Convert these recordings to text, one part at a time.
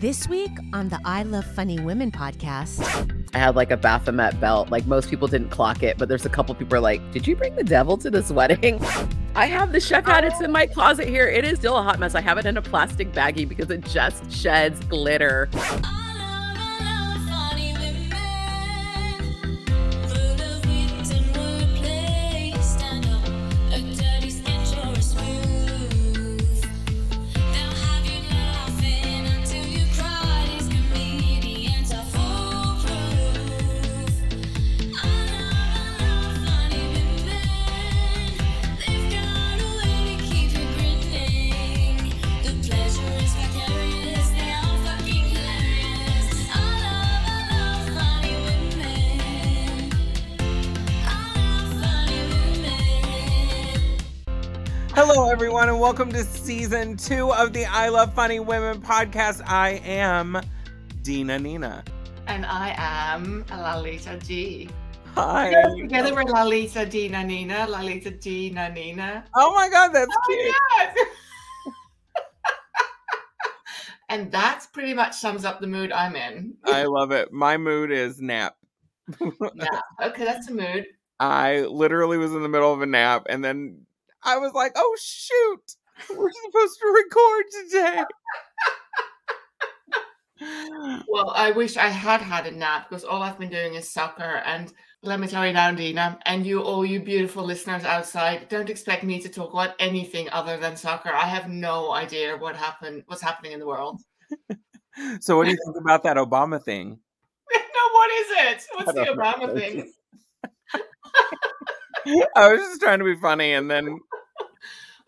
This week on the I Love Funny Women podcast, I had like a Baphomet belt. Like most people didn't clock it, but there's a couple people are like, "Did you bring the devil to this wedding?" I have the chef hat. It's in my closet here. It is still a hot mess. I have it in a plastic baggie because it just sheds glitter. Welcome to season two of the I Love Funny Women podcast. I am Dina Nina. And I am Lalita G. Hi. Together we're Lalita Dina Nina, Lalita Dina Nina. Oh my God, that's Oh cute. God. and that pretty much sums up the mood I'm in. I love it. My mood is nap. Yeah. Okay, that's a mood. I literally was in the middle of a nap, and then I was like, "Oh shoot, we're supposed to record today." Well, I wish I had had a nap because all I've been doing is soccer. And let me tell you now, Dina, and you, all you beautiful listeners outside, don't expect me to talk about anything other than soccer. I have no idea what happened, what's happening in the world. so, what do you think about that Obama thing? no, what is it? What's the don't know. Obama thing? I was just trying to be funny, and then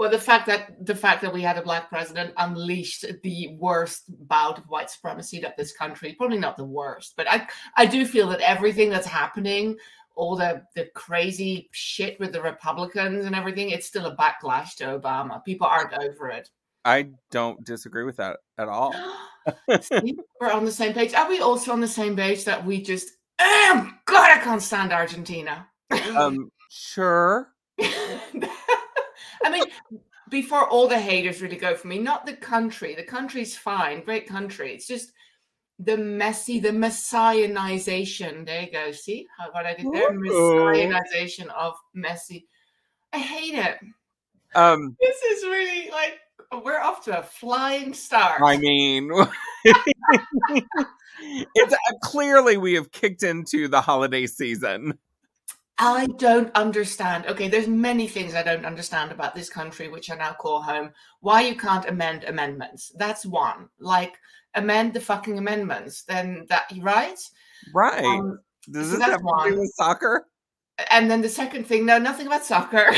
Well, the fact that the fact that we had a black president unleashed the worst bout of white supremacy that this country probably not the worst, but I I do feel that everything that's happening, all the the crazy shit with the Republicans and everything, it's still a backlash to Obama. People aren't over it. I don't disagree with that at all. See, we're on the same page. Are we also on the same page that we just? Oh God, I can't stand Argentina. Um, sure. I mean, before all the haters really go for me, not the country. The country's fine, great country. It's just the messy, the messianization. There you go. See how what I did there? Messianization of messy. I hate it. Um, This is really like we're off to a flying start. I mean, it's uh, clearly we have kicked into the holiday season. I don't understand. Okay, there's many things I don't understand about this country, which I now call home. Why you can't amend amendments? That's one. Like amend the fucking amendments. Then that right? Right. Um, Does so this have to do with soccer? and then the second thing, no, nothing about soccer.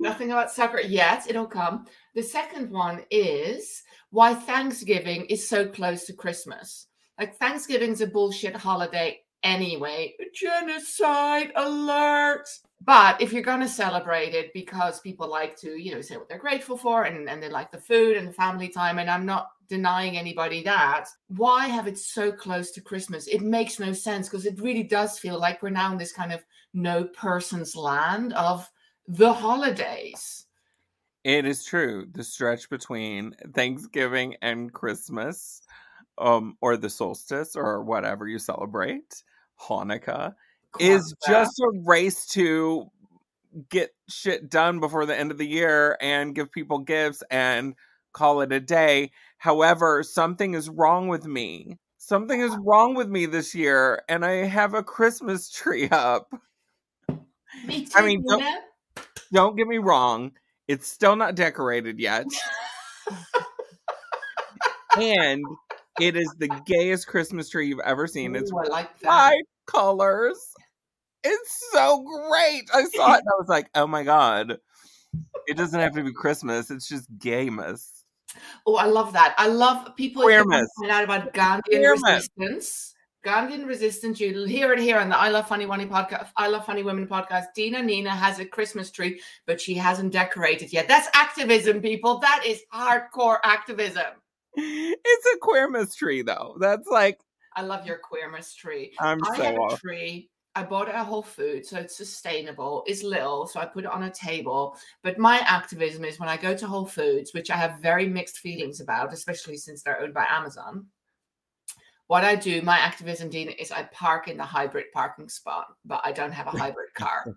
nothing about soccer yet. It'll come. The second one is why Thanksgiving is so close to Christmas. Like Thanksgiving's a bullshit holiday anyway. Genocide alert. But if you're going to celebrate it because people like to, you know, say what they're grateful for and, and they like the food and the family time, and I'm not denying anybody that, why have it so close to Christmas? It makes no sense because it really does feel like we're now in this kind of no person's land of the holidays. It is true. The stretch between Thanksgiving and Christmas, um, or the solstice, or whatever you celebrate, Hanukkah, is just a race to get shit done before the end of the year and give people gifts and call it a day. However, something is wrong with me. Something is wrong with me this year, and I have a Christmas tree up. Me too, I mean, don't- Don't get me wrong, it's still not decorated yet. and it is the gayest Christmas tree you've ever seen. It's Ooh, I like that. five colors. It's so great. I saw it and I was like, oh my God. It doesn't have to be Christmas, it's just gayness. Oh, I love that. I love people if you want to Queerness. find out about Gandhian resistance. Gandhian resistance. You hear it here on the I Love Funny Women podcast. I Love Funny Women podcast. Dina Nina has a Christmas tree, but she hasn't decorated yet. That's activism, people. That is hardcore activism. It's a Queermas tree though. That's like I love your Queermas tree. I'm I so have a tree I bought it at Whole Foods, so it's sustainable. It's little, so I put it on a table. But my activism is when I go to Whole Foods, which I have very mixed feelings about, especially since they're owned by Amazon. What I do, my activism, Dean, is I park in the hybrid parking spot, but I don't have a hybrid car.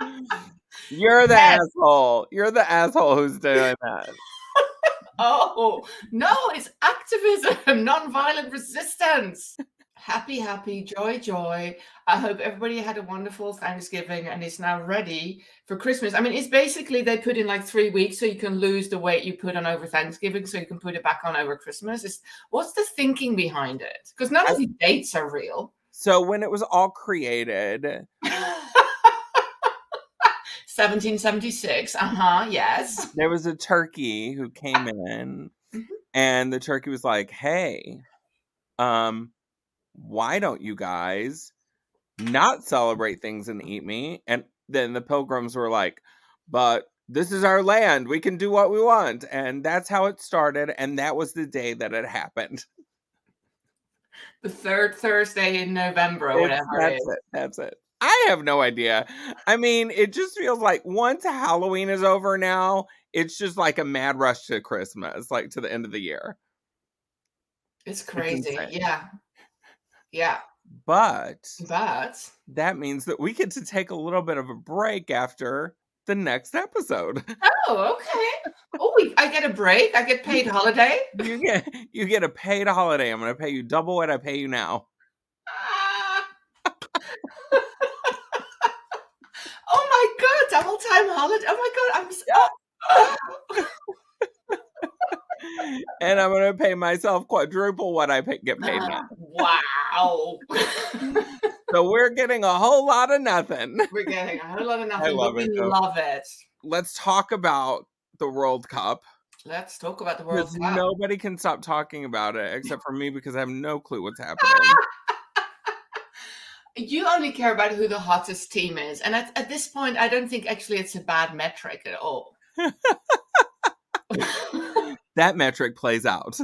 You're the Yes. asshole. You're the asshole who's doing that. Oh, no, it's activism, non-violent resistance. Happy, happy, joy, joy. I hope everybody had a wonderful Thanksgiving and is now ready for Christmas. I mean, it's basically they put in like three weeks so you can lose the weight you put on over Thanksgiving so you can put it back on over Christmas. It's, what's the thinking behind it? Because none of these dates are real. So when it was all created, 1776. Uh huh. Yes. there was a turkey who came in Mhm. and the turkey was like, "Hey, um why don't you guys not celebrate things and eat me?" And then the pilgrims were like, "But this is our land. We can do what we want." And that's how it started and that was the day that it happened. The third Thursday in November or whatever that's is. it. That's it. I have no idea. I mean, it just feels like once Halloween is over now, it's just like a mad rush to Christmas, like to the end of the year. It's crazy. insane. Yeah. Yeah. But But that means that we get to take a little bit of a break after the next episode. oh, okay. Oh, I get a break. I get paid holiday. you get you get a paid holiday. I'm going to pay you double what I pay you now. Ah. oh my god, double time holiday. Oh my god, I'm so oh. and I'm going to pay myself quadruple what I pay, get paid now. wow. So we're getting a whole lot of nothing. We're getting a whole lot of nothing, I love it, we love it. Let's talk about the World Cup. Let's talk about the World Cup. nobody can stop talking about it except for me because I have no clue what's happening. You only care about who the hottest team is. And at, at this point, I don't think actually it's a bad metric at all. that metric plays out.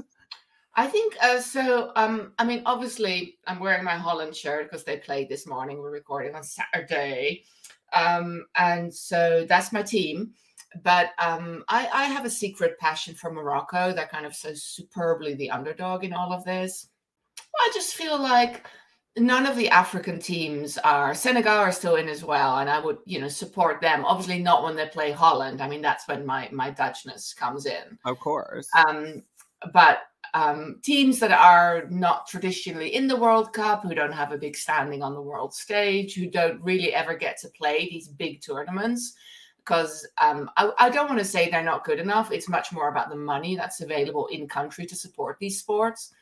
I think uh, so. Um, I mean, obviously, I'm wearing my Holland shirt because they played this morning. We're recording on Saturday, um, and so that's my team. But um, I, I have a secret passion for Morocco. They're kind of so superbly the underdog in all of this. I just feel like none of the African teams are. Senegal are still in as well, and I would, you know, support them. Obviously, not when they play Holland. I mean, that's when my my Dutchness comes in Of course. um, but um, teams that are not traditionally in the World Cup, who don't have a big standing on the world stage, who don't really ever get to play these big tournaments, because um, I, I don't want to say they're not good enough. It's much more about the money that's available in country to support these sports.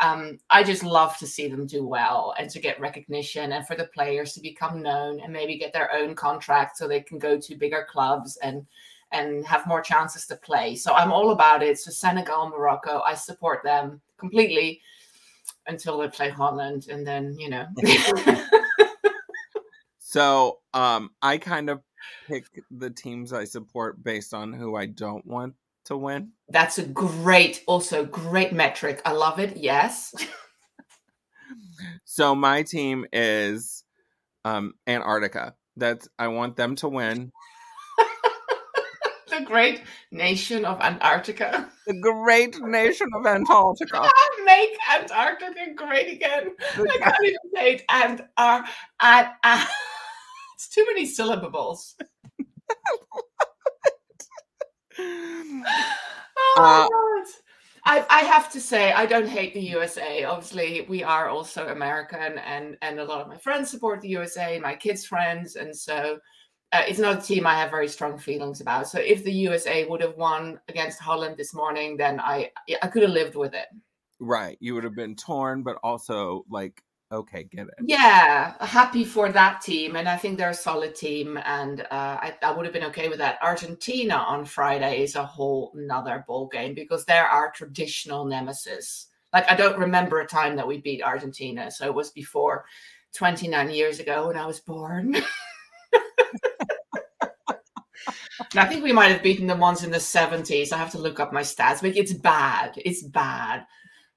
Um, I just love to see them do well and to get recognition and for the players to become known and maybe get their own contract so they can go to bigger clubs and and have more chances to play. So I'm all about it. So Senegal, Morocco, I support them completely until they play Holland, and then you know. So um I kind of pick the teams I support based on who I don't want to win. That's a great, also great metric. I love it. Yes. So my team is um Antarctica. That's I want them to win. the great nation of Antarctica. The great nation of Antarctica. Make Antarctica great again. I can't even say it. And uh, and, it's too many syllables. Oh Uh, God. I, I have to say I don't hate the USA. Obviously, we are also American, and and a lot of my friends support the USA, my kids' friends, and so uh, it's not a team I have very strong feelings about. So if the USA would have won against Holland this morning, then I I could have lived with it. Right. You would have been torn, but also like, okay, get it. Yeah, happy for that team, and I think they're a solid team, and uh, I, I would have been okay with that. Argentina on Friday is a whole nother ball game because they're our traditional nemesis. Like I don't remember a time that we beat Argentina, so it was before 29 years ago when I was born. I think we might have beaten them once in the 70s. I have to look up my stats, but it's bad. It's bad.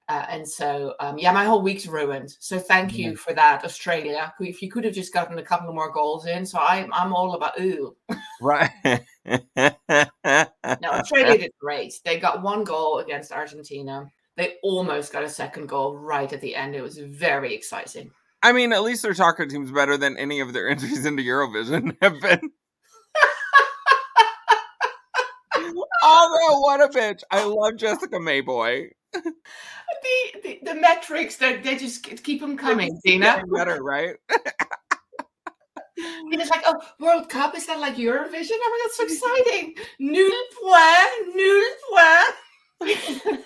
Uh, and so, um, yeah, my whole week's ruined. So thank you for that, Australia. If you could have just gotten a couple more goals in, so I'm I'm all about ooh. Right. No, Australia did great. They got one goal against Argentina. They almost got a second goal right at the end. It was very exciting. I mean, at least their soccer team's better than any of their entries into Eurovision have been. Although, what a bitch. I love Jessica Mauboy. The the, the metrics they they just keep them coming, Dina. Better, right? And it's like, oh, World Cup is that like Eurovision? Oh my god, so exciting! Nul point, nul point.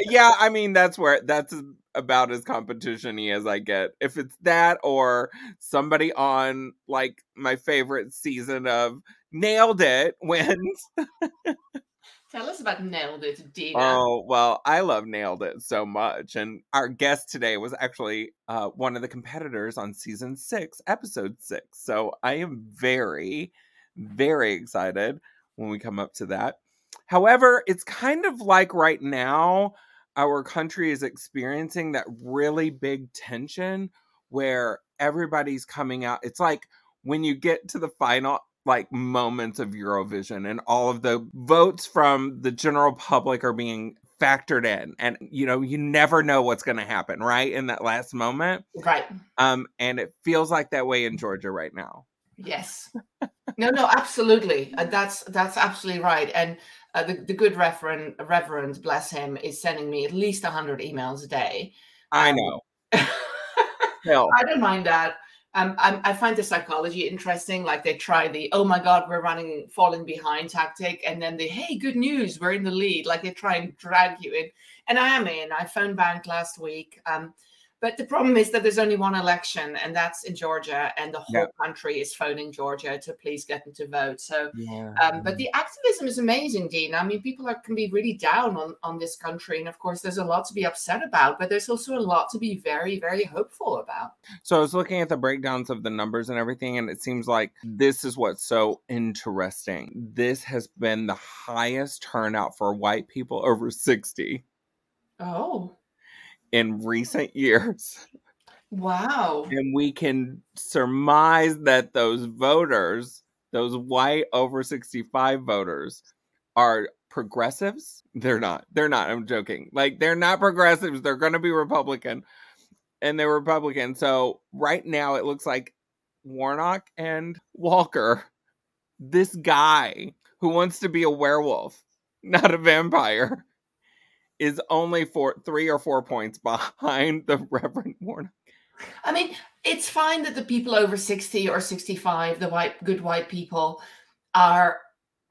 yeah, I mean that's where that's about as competition-y as I get. If it's that or somebody on like my favorite season of Nailed It wins. Tell us about nailed it, Dina. Oh, well, I love Nailed It so much. And our guest today was actually uh, one of the competitors on season six, episode six. So I am very, very excited when we come up to that. However, it's kind of like right now, our country is experiencing that really big tension where everybody's coming out. It's like when you get to the final like moments of Eurovision and all of the votes from the general public are being factored in and you know you never know what's going to happen right in that last moment right. um and it feels like that way in Georgia right now Yes. No, no, absolutely. Uh, that's that's absolutely right. And uh, the, the good reverend, reverend, bless him, is sending me at least hundred emails a day. I Um, know I don't mind that. Um, I, I find the psychology interesting. Like they try the "oh my god, we're running, falling behind" tactic, and then the "hey, good news, we're in the lead." Like they try and drag you in. And I am in. I phoned bank last week. Um, but the problem is that there's only one election, and that's in Georgia, and the whole Yeah. country is phoning Georgia to please get them to vote. So yeah. um, but the activism is amazing, Dean. I mean, people are, can be really down on, on this country. And of course, there's a lot to be upset about, but there's also a lot to be very, very hopeful about. So I was looking at the breakdowns of the numbers and everything, and it seems like this is what's so interesting. This has been the highest turnout for white people over 60 Oh, in recent years. wow. And we can surmise that those voters, those white over 65 voters, are progressives. They're not. They're not. I'm joking. Like, they're not progressives. They're going to be Republican. And they're Republican. So, right now, it looks like Warnock and Walker, this guy who wants to be a werewolf, not a vampire, is only four, three or four points behind the Reverend Warnock. I mean, it's fine that the people over 60 or 65, the white, good white people, are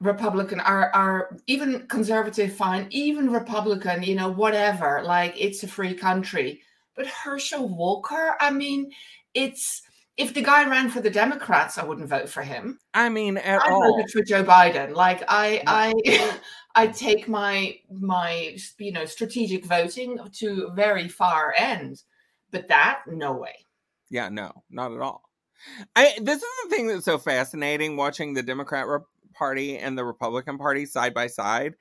Republican, are are even conservative, fine, even Republican, you know, whatever. Like it's a free country. But Herschel Walker, I mean, it's if the guy ran for the Democrats, I wouldn't vote for him. I mean, at I all. voted for Joe Biden. Like I, I, I take my my you know strategic voting to very far end, but that no way. Yeah, no, not at all. I this is the thing that's so fascinating watching the Democrat Re- Party and the Republican Party side by side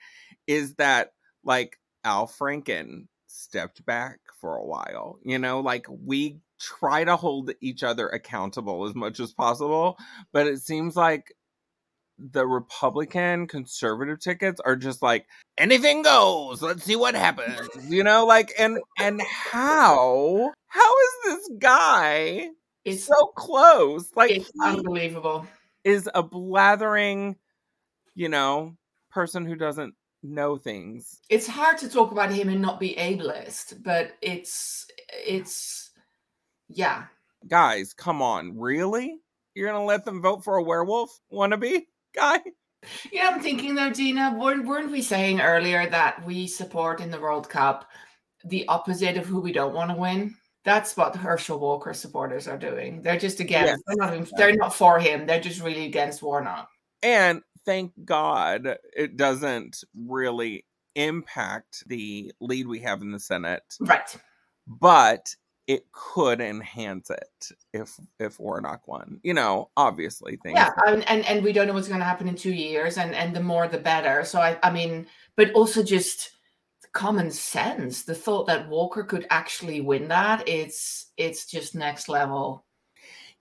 is that like Al Franken stepped back for a while. You know, like we try to hold each other accountable as much as possible, but it seems like the Republican conservative tickets are just like anything goes. Let's see what happens. You know, like and and how how is this guy It's so close? Like it's unbelievable. is a blathering, you know, person who doesn't know things. It's hard to talk about him and not be ableist, but it's it's yeah. Guys, come on, really? You're gonna let them vote for a werewolf wannabe guy? Know, I'm thinking though, Dina, weren't, weren't we saying earlier that we support in the World Cup the opposite of who we don't want to win? That's what the Herschel Walker supporters are doing. They're just against. Yes. They're not. even- They're not for him. They're just really against Warnock. And thank God it doesn't really impact the lead we have in the Senate, Right. but it could enhance it if if Warnock won. You know, obviously things. Yeah, and, and and we don't know what's going to happen in two years, and and the more the better. So I, I mean, but also just common sense. The thought that Walker could actually win that, it's it's just next level.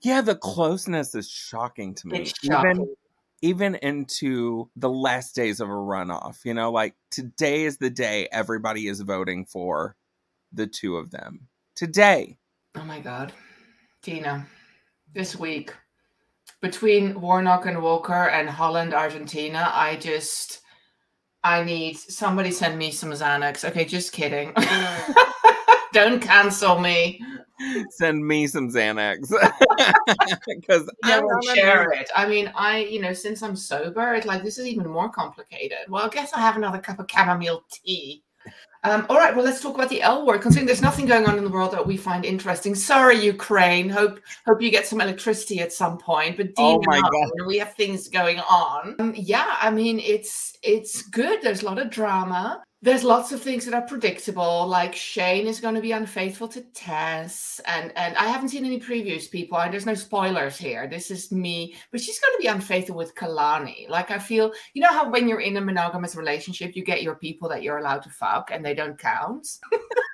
Yeah, the closeness is shocking to me. It's Even even into the last days of a runoff. You know, like today is the day everybody is voting for the two of them. Today. Oh my god. Tina, this week between Warnock and Walker and Holland, Argentina, I just I need somebody send me some Xanax. Okay, just kidding. Don't cancel me. Send me some Xanax. Because I will share it. I mean, I, you know, since I'm sober, it's like this is even more complicated. Well, I guess I have another cup of chamomile tea. Um, all right, well, let's talk about the L word. Considering there's nothing going on in the world that we find interesting. Sorry, Ukraine. Hope hope you get some electricity at some point. But Oh Dean my I, God. we have things going on. Um, yeah, I mean, it's it's good. There's a lot of drama. There's lots of things that are predictable, like Shane is going to be unfaithful to Tess, and and I haven't seen any previews, people. And there's no spoilers here. This is me, but she's going to be unfaithful with Kehlani. Like I feel, you know how when you're in a monogamous relationship, you get your people that you're allowed to fuck, and they don't count.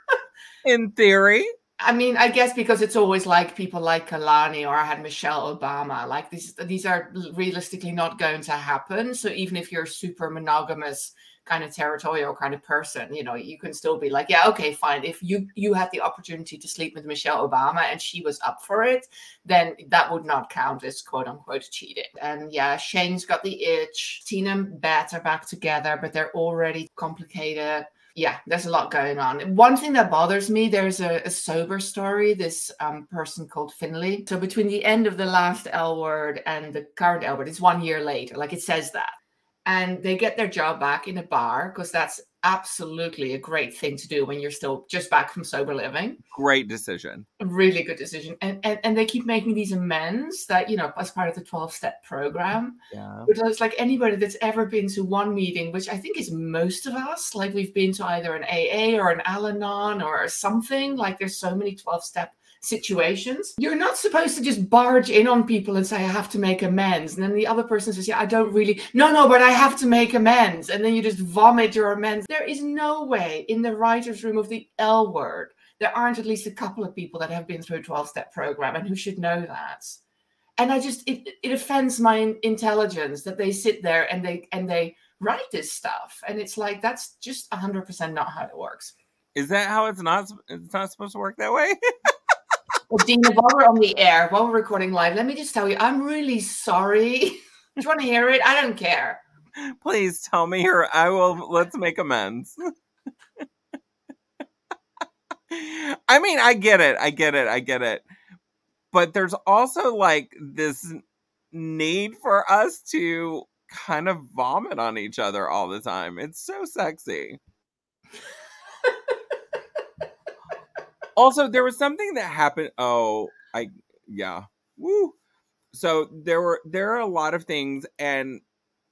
in theory. I mean, I guess because it's always like people like Kehlani or I had Michelle Obama. Like these, these are realistically not going to happen. So even if you're super monogamous kind of territorial kind of person, you know, you can still be like, yeah, okay, fine. If you you had the opportunity to sleep with Michelle Obama and she was up for it, then that would not count as quote unquote cheating. And yeah, Shane's got the itch. Tina and Bette are back together, but they're already complicated yeah, there's a lot going on. One thing that bothers me, there's a, a sober story, this um, person called Finley. So between the end of the last L word and the current L word, it's one year later, like it says that. And they get their job back in a bar because that's absolutely a great thing to do when you're still just back from sober living. Great decision. A really good decision. And, and and they keep making these amends that, you know, as part of the 12 step program. Yeah. But it's like anybody that's ever been to one meeting, which I think is most of us, like we've been to either an AA or an Al Anon or something. Like there's so many 12 step situations. You're not supposed to just barge in on people and say, I have to make amends. And then the other person says, Yeah, I don't really, no, no, but I have to make amends. And then you just vomit your amends. There is no way in the writer's room of the L word, there aren't at least a couple of people that have been through a 12 step program and who should know that and i just it, it offends my intelligence that they sit there and they and they write this stuff and it's like that's just 100% not how it works Is that how it's not? It's not supposed to work that way. well dina while we're on the air while we're recording live let me just tell you i'm really sorry do you want to hear it i don't care Please tell me, or I will. Let's make amends. I mean, I get it. I get it. I get it. But there's also like this need for us to kind of vomit on each other all the time. It's so sexy. Also, there was something that happened. Oh, I yeah. Woo. So there were there are a lot of things and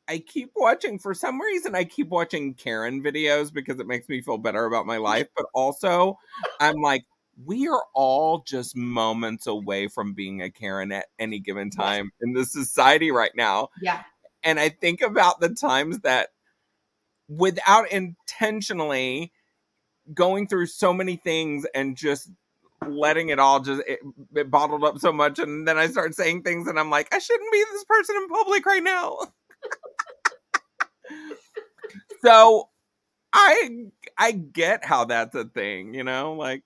I keep watching for some reason I keep watching Karen videos because it makes me feel better about my life, but also I'm like we are all just moments away from being a Karen at any given time in the society right now. yeah And I think about the times that without intentionally going through so many things and just letting it all just it, it bottled up so much and then I start saying things and I'm like I shouldn't be this person in public right now. so I I get how that's a thing, you know, like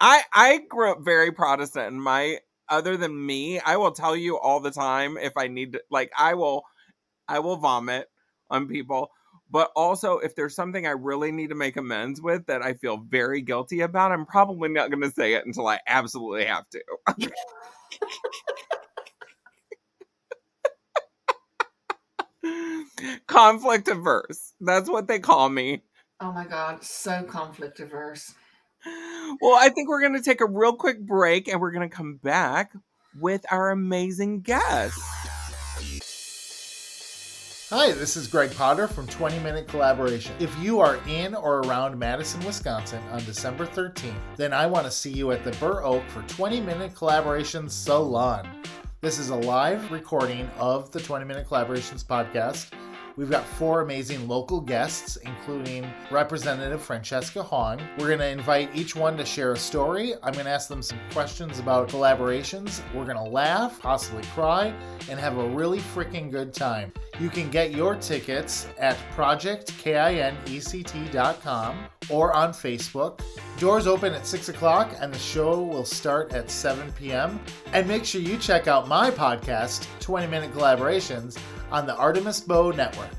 I I grew up very Protestant and my other than me, I will tell you all the time if I need to like I will I will vomit on people. But also if there's something I really need to make amends with that I feel very guilty about, I'm probably not gonna say it until I absolutely have to. Conflict averse. That's what they call me. oh my god so conflict averse Well, I think we're going to take a real quick break and we're going to come back with our amazing guest. Hi, this is Greg Potter from 20 Minute Collaboration. If you are in or around Madison, Wisconsin on December 13th, then I want to see you at the Burr Oak for 20 Minute Collaboration Salon. This is a live recording of the 20 Minute Collaborations podcast We've got four amazing local guests, including Representative Francesca Hong. We're going to invite each one to share a story. I'm going to ask them some questions about collaborations. We're going to laugh, possibly cry, and have a really freaking good time. You can get your tickets at projectkinect.com or on Facebook. Doors open at 6 o'clock and the show will start at 7 p.m. And make sure you check out my podcast, 20 Minute Collaborations, on the Artemis Bow Network.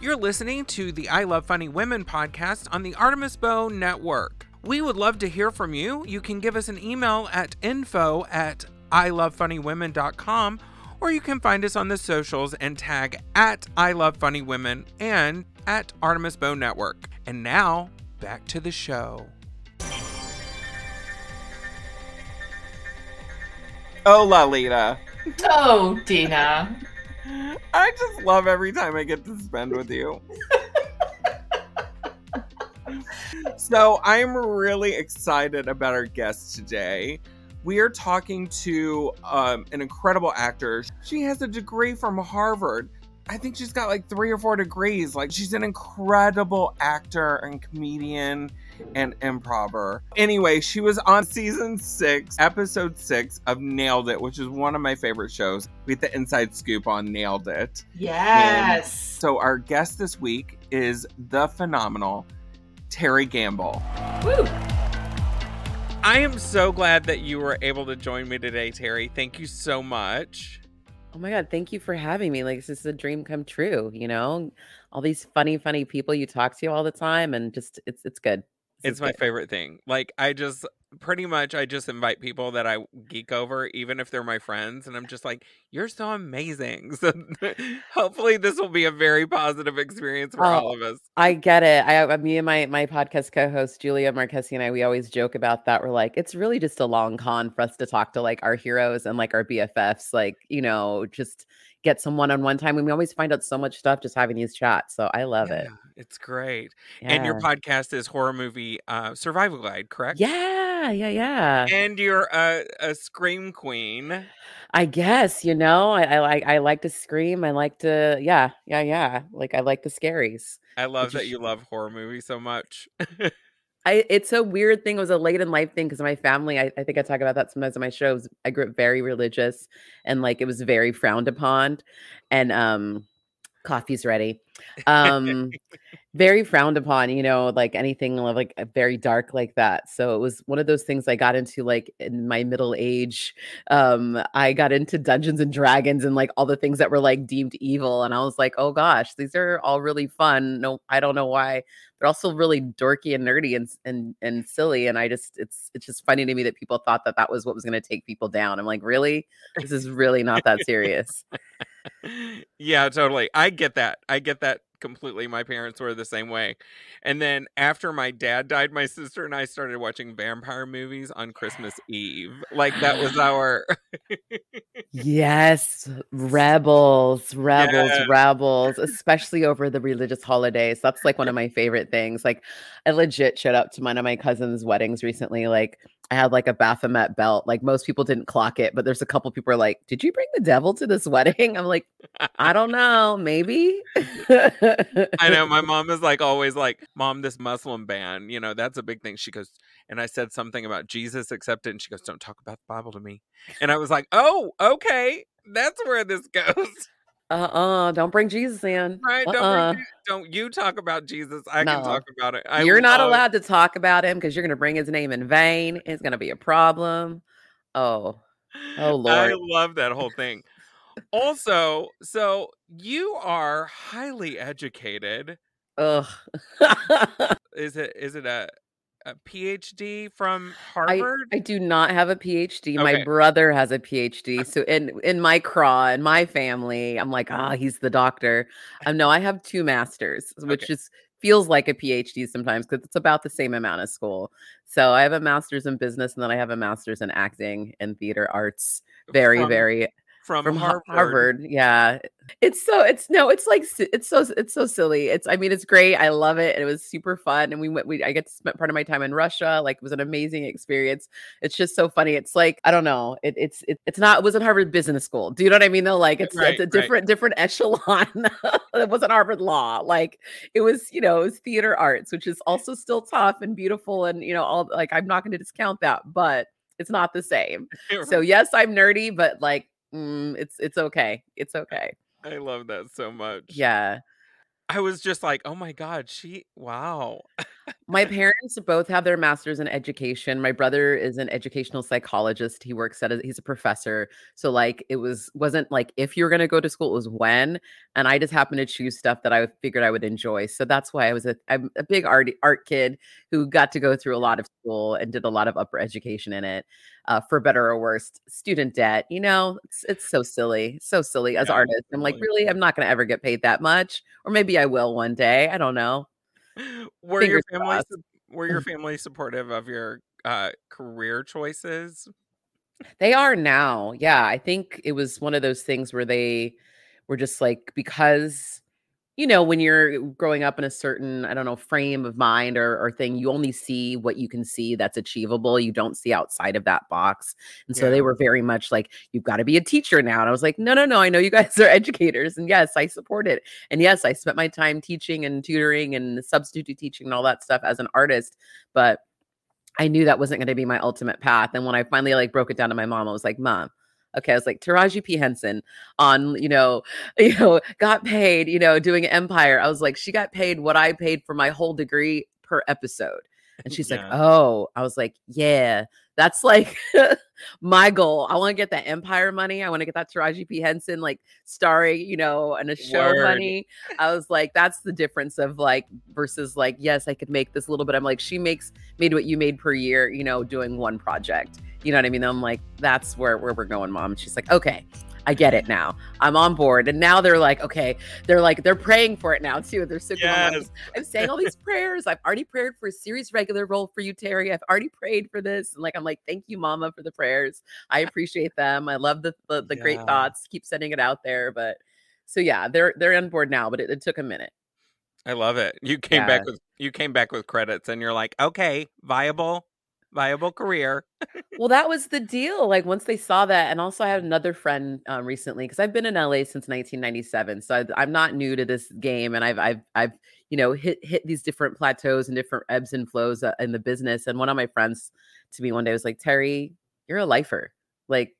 You're listening to the I Love Funny Women podcast on the Artemis Bow Network. We would love to hear from you. You can give us an email at info at ilovefunnywomen.com or you can find us on the socials and tag at I Love Funny Women and at Artemis Bow Network. And now, back to the show. Oh, Lalita. Oh, Dina. I just love every time I get to spend with you. so, I'm really excited about our guest today. We are talking to um, an incredible actor. She has a degree from Harvard. I think she's got like three or four degrees. Like, she's an incredible actor and comedian and improver. Anyway, she was on season six, episode six of Nailed It, which is one of my favorite shows. We get the inside scoop on Nailed It. Yes. So, our guest this week is the phenomenal Teri Gamble. Woo. I am so glad that you were able to join me today, Teri. Thank you so much. Oh my God, thank you for having me. Like, this is a dream come true, you know? All these funny, funny people you talk to all the time, and just it's it's good. It's my favorite thing. Like I just pretty much I just invite people that I geek over, even if they're my friends, and I'm just like, "You're so amazing." So hopefully, this will be a very positive experience for oh, all Oh, of us. I get it. I, I me and my my podcast co-host Julia Marchese and I, we always joke about that. We're like, it's really just a long con for us to talk to like our heroes and like our BFFs, like you know, just get some one-on-one time. And we always find out so much stuff just having these chats. So I love it. It's great. And your podcast is horror movie uh, survival guide, correct? Yeah, yeah, yeah. And you're a, a scream queen. I guess, you know, I, I like I like to scream. I like to, yeah, yeah, yeah. Like I like the scaries. I love that you love horror movies so much. I it's a weird thing. It was a late in life thing because my family, I, I think I talk about that sometimes in my shows. I grew up very religious and like it was very frowned upon. And um coffee's ready. Um very frowned upon, you know, like anything like very dark like that. So it was one of those things I got into like in my middle age. Um, I got into Dungeons and Dragons and like all the things that were like deemed evil. And I was like, oh gosh, these are all really fun. No, I don't know why. They're also really dorky and nerdy and and and silly. And I just it's it's just funny to me that people thought that that was what was going to take people down. I'm like, really? This is really not that serious. Yeah, totally. I get that. I get that completely. My parents were the same way. And then after my dad died, my sister and I started watching vampire movies on Christmas Eve. Like that was our Yes, rebels, rebels, Yes. rebels, especially over the religious holidays. That's like one of my favorite things. Like, I legit showed up to one of my cousin's weddings recently. Like, I had like a Baphomet belt. Like, most people didn't clock it, but there's a couple people are like, "Did you bring the devil to this wedding?" I'm like, I don't know, maybe. I know my mom is like always like, Mom, this Muslim ban, you know, that's a big thing. She goes, and I said something about Jesus accepted, and she goes, Don't talk about the Bible to me. And I was like, Oh, okay. That's where this goes. Uh-uh, don't bring Jesus in. Right? Don't, Uh-uh. bring don't you talk about Jesus. I No. can talk about it. I You're not love- allowed to talk about him because you're going to bring his name in vain. It's going to be a problem. Oh, Oh, lord I love that whole thing. Also, so you are highly educated. ugh. Is it is it a a PhD from Harvard? I do not have a PhD. My brother has a PhD. So in in my craw in my family, I'm like, ah, he's the doctor. Um, no, I have two masters, which Okay. just feels like a PhD sometimes because it's about the same amount of school. So I have a master's in business, and then I have a master's in acting and theater arts. Very, From- very from, from Harvard. Harvard. Yeah, It's so it's no, it's like it's so it's so silly. It's I mean it's great. I love it. And it was super fun. And we went we I get to spend part of my time in Russia. Like it was an amazing experience. It's just so funny. It's like I don't know. It, it's it, it's not it wasn't Harvard Business School. Do you know what I mean though? Like it's Right, it's a right. different different echelon. it wasn't Harvard Law. Like it was you know it was theater arts, which is also still tough and beautiful and you know all like I'm not going to discount that, but it's not the same. So yes, I'm nerdy, but like mm, it's it's okay. It's okay. I love that so much. Yeah. I was just like, oh my God, she, wow. My parents both have their masters in education. My brother is an educational psychologist. He works at a, he's a professor. So like it was wasn't like if you're going to go to school it was when and I just happened to choose stuff that I figured I would enjoy. So that's why I was a I'm a big art art kid who got to go through a lot of school and did a lot of upper education in it. Uh, for better or worse, student debt, you know, it's, it's so silly, so silly as Yeah, artists. I'm like, really, I'm not going to ever get paid that much, or maybe I will one day. I don't know. Were your family, crossed. were your family supportive of your uh, career choices? They are now. Yeah. I think it was one of those things where they were just like, because, you know, when you're growing up in a certain, I don't know, frame of mind or, or thing, you only see what you can see that's achievable. You don't see outside of that box. And so Yeah. they were very much like, you've got to be a teacher now. And I was like, no, no, no. I know you guys are educators. And yes, I support it. And yes, I spent my time teaching and tutoring and substitute teaching and all that stuff as an artist. But I knew that wasn't going to be my ultimate path. And when I finally like broke it down to my mom, I was like, Mom, okay. I was like, Taraji P. Henson on, you know, you know, got paid, you know, doing Empire. I was like, she got paid what I paid for my whole degree per episode. And she's like, Oh, I was like, Yeah, that's like my goal. I want to get that Empire money. I want to get that Taraji P. Henson like starring, you know, and a show Word. money. I was like, that's the difference of like versus like, yes, I could make this little bit. I'm like, she makes made what you made per year, you know, doing one project. You know what I mean? I'm like, that's where, where we're going, mom. And she's like, okay, I get it now. I'm on board. And now they're like, okay, they're like, they're praying for it now too. They're so cool. I'm like, Yes. I'm saying all these prayers. I've already prayed for a series regular role for you, Teri. I've already prayed for this. And like, I'm like, thank you, mama, for the prayers. I appreciate them. I love the the, the great thoughts. Keep sending it out there. But so yeah, they're they're on board now, but it, it took a minute. I love it. You came back with you came back with credits and you're like, okay, viable, viable career. well, that was the deal. Like once they saw that, and also I had another friend um, recently because I've been in LA since 1997, so I, I'm not new to this game, and I've I've I've you know hit hit these different plateaus and different ebbs and flows uh, in the business. And one of my friends to me one day was like, Teri, you're a lifer. Like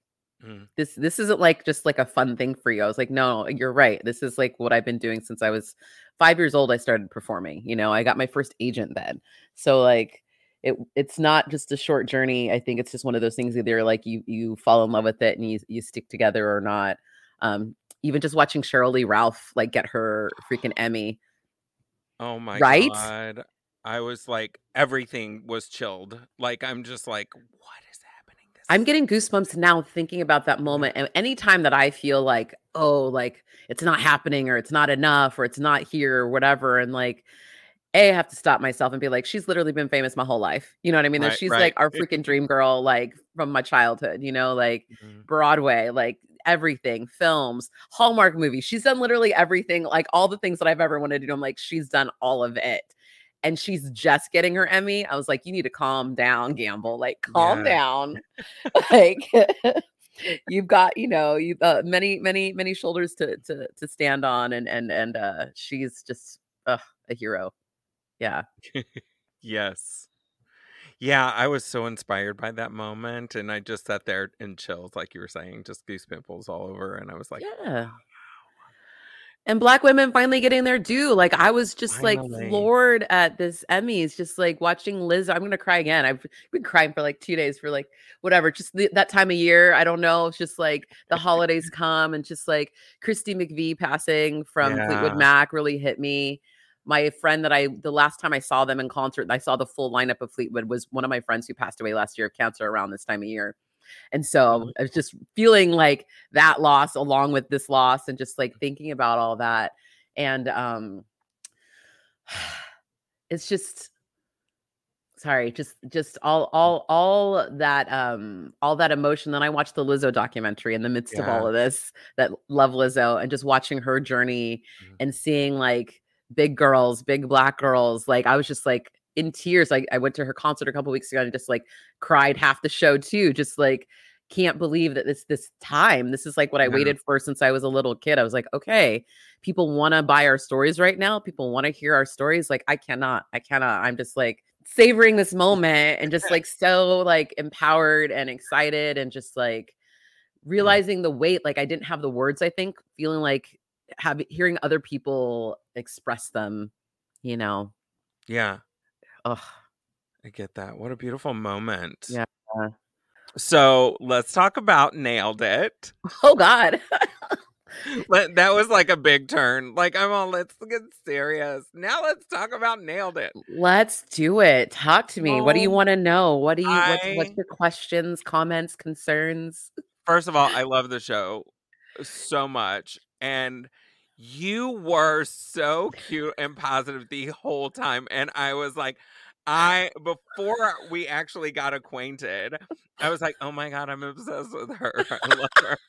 Mm. this this isn't like just like a fun thing for you. I was like, no, you're right. This is like what I've been doing since I was five years old. I started performing. You know, I got my first agent then. So like it it's not just a short journey. I think it's just one of those things either like you you fall in love with it and you you stick together or not. Um, even just watching Sheryl Lee Ralph like get her freaking Emmy. Oh my Right? god. I was like everything was chilled. Like I'm just like what is happening this I'm getting goosebumps now thinking about that moment. And anytime that I feel like, oh, like it's not happening or it's not enough or it's not here or whatever, and like, A, I have to stop myself and be like, she's literally been famous my whole life. You know what I mean? Right, she's right. like our freaking dream girl, like from my childhood, you know, like Mhm. Broadway, like everything, films, Hallmark movies. She's done literally everything, like all the things that I've ever wanted to do. I'm like, she's done all of it. And she's just getting her Emmy. I was like, you need to calm down, Gamble. Like, calm Yeah. down. like you've got, you know, you uh, many, many, many shoulders to to to stand on. And and and uh she's just uh, a hero. Yeah. Yes. Yeah, I was so inspired by that moment and I just sat there in chills, like you were saying, just goose pimples all over. And I was like, yeah. And black women finally getting their due. Like I was just like floored at this Emmys, just like watching Liz. I'm gonna cry again. I've been crying for like two days for like whatever, just the, that time of year. I don't know. It's just like the holidays come and just like Christy McVie passing from Yeah. Fleetwood Mac really hit me. My friend that I the last time I saw them in concert, I saw the full lineup of Fleetwood was one of my friends who passed away last year of cancer around this time of year. And so I was just feeling like that loss along with this loss and just like thinking about all that. And um it's just sorry just just all all all that um all that emotion then i watched the lizzo documentary in the midst of all of this that love lizzo and just watching her journey Mhm. and seeing like big girls big black girls like i was just like in tears like i went to her concert a couple weeks ago and just like cried half the show too just like can't believe that this this time this is like what i Yeah. waited for since i was a little kid i was like okay people want to buy our stories right now people want to hear our stories like i cannot i cannot i'm just like savoring this moment and just like so like empowered and excited and just like realizing the weight like i didn't have the words i think feeling like have hearing other people express them you know Yeah, Ugh. I get that. What a beautiful moment. Yeah. So let's talk about nailed it. oh god that was like a big turn. Like I'm all let's get serious. Now let's talk about nailed it. let's do it talk to me what do you want to know what do you what's, what's your questions comments concerns First of all, I love the show so much. And you were so cute and positive the whole time. And I was like, I before we actually got acquainted, I was like, oh my god, I'm obsessed with her. I love her.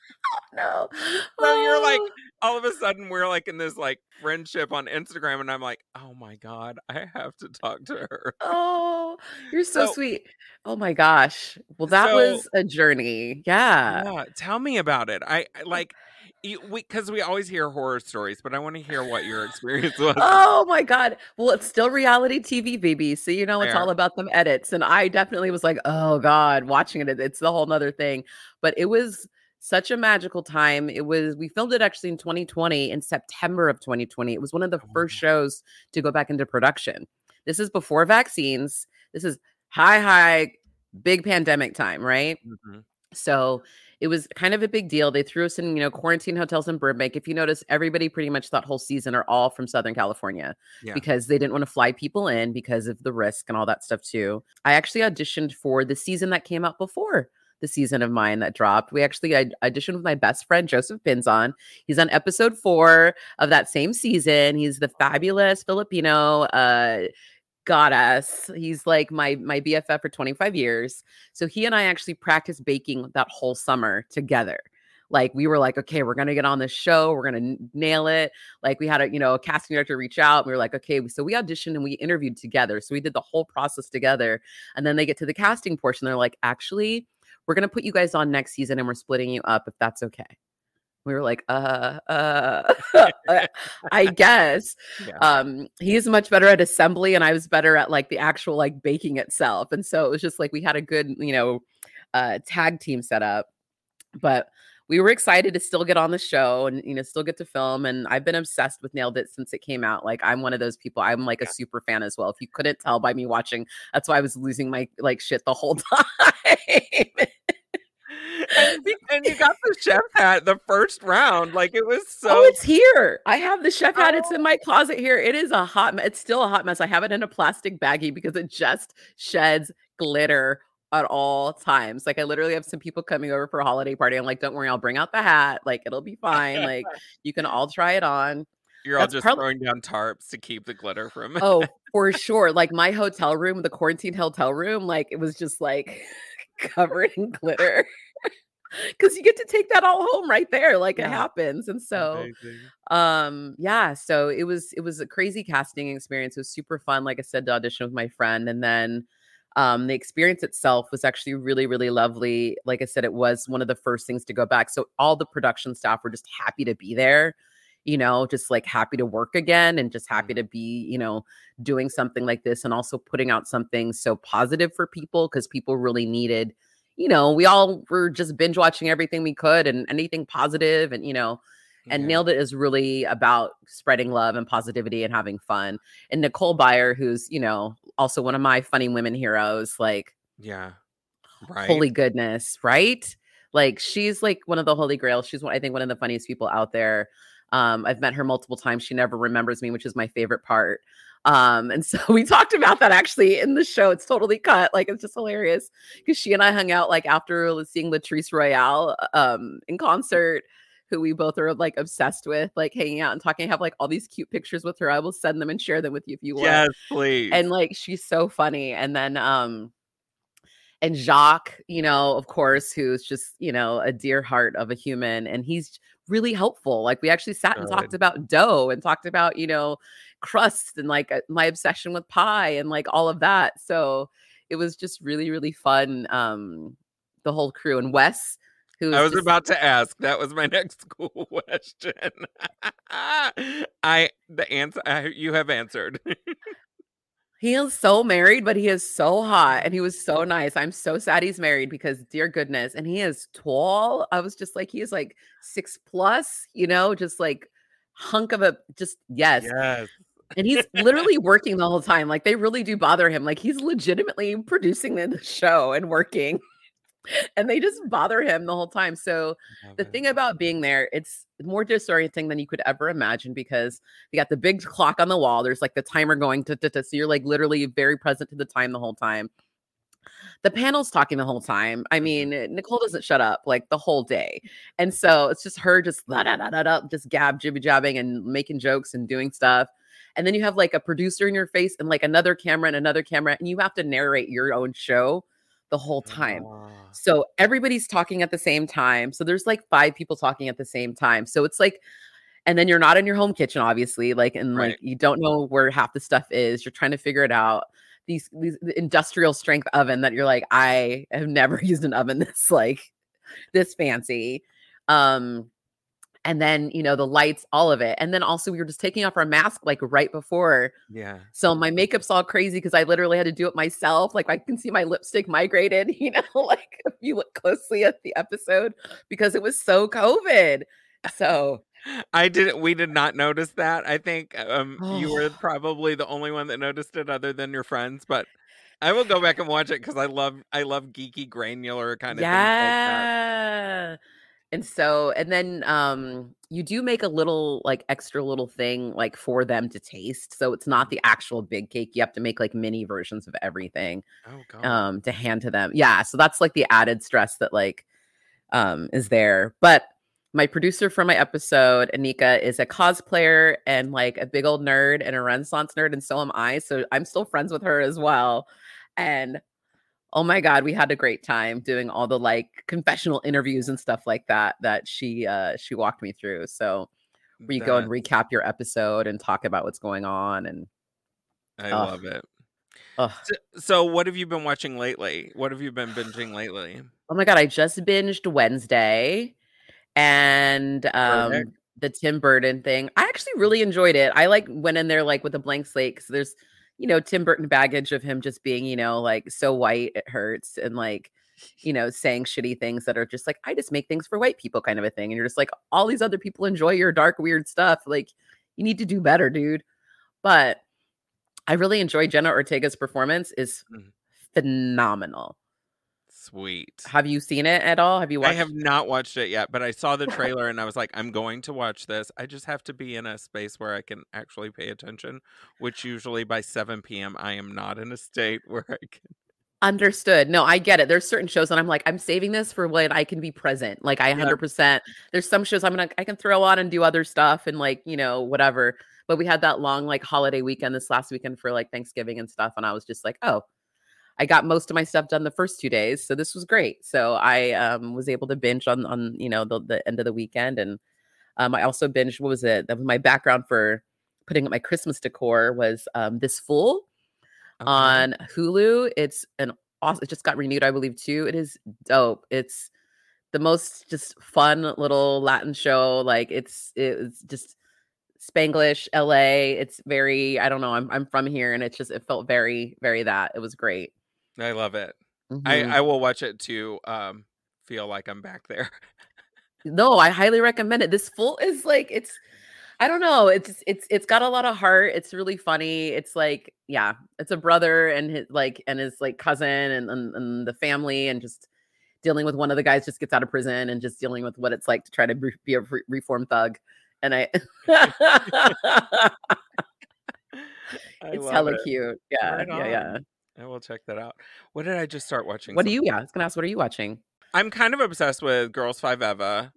Oh, no So you're like, Oh. all of a sudden we're like in this like friendship on Instagram, and I'm like, oh my god, I have to talk to her. Oh, you're so, So- sweet. Oh my gosh. Well, that So- was a journey. Yeah. Yeah, tell me about it. I I, mm. like you, we because we always hear horror stories, but I want to hear what your experience was. Oh my God. Well, it's still reality TV, baby. So, you know, it's all about them edits. And I definitely was like, oh God, watching it, it's the whole nother thing. But it was such a magical time. It was, we filmed it actually in 2020, in September of 2020. It was one of the Oh, first shows to go back into production. This is before vaccines. This is high, high, big pandemic time, right? Mhm. So it was kind of a big deal. They threw us in, you know, quarantine hotels in Burbank. If you notice, everybody pretty much that whole season are all from Southern California Yeah. because they didn't want to fly people in because of the risk and all that stuff too. I actually auditioned for the season that came out before the season of mine that dropped. We actually I auditioned with my best friend Joseph Pinzon. He's on episode four of that same season. He's the fabulous Filipino uh goddess. He's like my my BFF for 25 years. So he and I actually practiced baking that whole summer together. Like we were like, okay, we're gonna get on this show, we're gonna nail it. Like we had a you know a casting director reach out. And we were like, okay, so we auditioned and we interviewed together. So we did the whole process together. And then they get to the casting portion. They're like, actually, we're gonna put you guys on next season and we're splitting you up if that's okay. We were like, uh, uh, I guess Yeah. um he's much better at assembly and i was better at like the actual like baking itself and so it was just like we had a good you know uh tag team set up but we were excited to still get on the show and you know still get to film and i've been obsessed with nailed it since it came out like i'm one of those people i'm like Yeah. a super fan as well if you couldn't tell by me watching that's why i was losing my like shit the whole time and, and you got the chef hat the first round. Like it was so. oh, it's here. I have the chef hat. It's Oh. in my oh. closet here. It is a hot. me- It's still a hot mess. I have it in a plastic baggie because it just sheds glitter at all times. Like I literally have some people coming over for a holiday party. I'm like, don't worry, I'll bring out the hat. Like it'll be fine. Like you can all try it on. You're all just prob- throwing down tarps to keep the glitter from. Oh, for sure. Like my hotel room, the quarantine hotel room, like it was just like covered in glitter. Cause you get to take that all home right there. Like Yeah. it happens. And so Amazing. um yeah so it was it was a crazy casting experience it was super fun like i said to audition with my friend and then um the experience itself was actually really really lovely like i said it was one of the first things to go back so all the production staff were just happy to be there you know just like happy to work again and just happy to be you know doing something like this and also putting out something so positive for people because people really needed you know we all were just binge watching everything we could and anything positive and you know and Yeah. nailed it is really about spreading love and positivity and having fun and nicole Byer, who's you know also one of my funny women heroes like Yeah. Right. holy goodness right like she's like one of the holy grails she's one, i think one of the funniest people out there um i've met her multiple times she never remembers me which is my favorite part um and so we talked about that actually in the show it's totally cut like it's just hilarious because she and i hung out like after seeing latrice royale um in concert who we both are like obsessed with, like hanging out and talking. I have like all these cute pictures with her. I will send them and share them with you if you want. Yes, please. And like she's so funny. And then um and Jacques, you know, of course, who's just, you know, a dear heart of a human and he's really helpful. Like we actually sat and Good. talked about dough and talked about, you know, crust and like uh, my obsession with pie and like all of that. So it was just really really fun um the whole crew and Wes who I was about to ask. That was my next cool question. I the answer I, you have answered. He is so married, but he is so hot and he was so nice. I'm so sad he's married because dear goodness. And he is tall. I was just like, he is like six plus, you know, just like hunk of a just yes. yes. And he's literally working the whole time. Like they really do bother him. Like he's legitimately producing the show and working. And they just bother him the whole time. So the thing about being there, it's more disorienting than you could ever imagine because you got the big clock on the wall. There's like the timer going to, so you're like literally very present to the time the whole time. The panel's talking the whole time. I mm-hmm. mean, Nicole doesn't shut up like the whole day. And so it's just her just da, da, da, da, just gab jibby jabbing and making jokes and doing stuff. And then you have like a producer in your face and like another camera and another camera, and you have to narrate your own show the whole time. Ah. So everybody's talking at the same time. So there's like five people talking at the same time. So it's like, and then you're not in your home kitchen, obviously, like, and Right. like you don't know where half the stuff is. You're trying to figure it out. These these industrial strength oven that you're like, I have never used an oven this like this fancy. Um, and then you know the lights, all of it, and then also we were just taking off our mask like right before Yeah. so my makeup's all crazy because I literally had to do it myself. Like I can see my lipstick migrated, you know, like if you look closely at the episode because it was so COVID. So I didn't we did not notice that. I think um you were Oh. probably the only one that noticed it other than your friends, but I will go back and watch it because I love I love geeky granular kind of things like yeah. And so and then um you do make a little like extra little thing like for them to taste. So it's not the actual big cake. You have to make like mini versions of everything. Oh god. um to hand to them yeah so that's like the added stress that like um is there but my producer for my episode anika is a cosplayer and like a big old nerd and a renaissance nerd and so am i so i'm still friends with her as well and oh my god we had a great time doing all the like confessional interviews and stuff like that that she uh she walked me through so where you go and recap your episode and talk about what's going on and I Ugh. love it. ugh. So, so what have you been watching lately? What have you been binging lately? Oh my god, I just binged Wednesday and um Perfect. the Tim Burton thing. I actually really enjoyed it. I like went in there like with a blank slate because there's you know Tim Burton baggage of him just being you know like so white it hurts and like you know saying shitty things that are just like I just make things for white people kind of a thing and you're just like all these other people enjoy your dark weird stuff like you need to do better dude. But I really enjoy Jenna Ortega's performance is Mhm. phenomenal. Sweet. Have you seen it at all? Have you watched I have not watched it yet, but I saw the trailer and I was like, I'm going to watch this. I just have to be in a space where I can actually pay attention, which usually by 7 p.m. I am not in a state where I can. Understood. No, I get it. There's certain shows and I'm like, I'm saving this for when I can be present. Like I Yeah. 100%. There's some shows I'm gonna I can throw on and do other stuff and like you know whatever. But we had that long like holiday weekend this last weekend for like Thanksgiving and stuff, and I was just like, oh, I got most of my stuff done the first two days, so this was great. So I um was able to binge on on you know the the end of the weekend, and um I also binged. What was it? That was my background for putting up my Christmas decor was um this fool Okay. on Hulu. It's an awesome. It just got renewed, I believe, too. It is dope. It's the most just fun little Latin show. Like it's it's just Spanglish, LA. It's very. I don't know. I'm I'm from here, and it's just it felt very very that. It was great. I love it. Mhm. I, I will watch it to um, feel like I'm back there. no, I highly recommend it. This Fool is like it's. I don't know. It's it's it's got a lot of heart. It's really funny. It's like yeah, it's a brother and his like and his like cousin and and, and the family and just dealing with one of the guys just gets out of prison and just dealing with what it's like to try to be a re- reform thug. And I, I it's hella it. cute. Yeah, Right yeah, yeah. I will check that out. What did I just start watching? What do you? Yeah, I was gonna ask. What are you watching? I'm kind of obsessed with Girls Five Eva.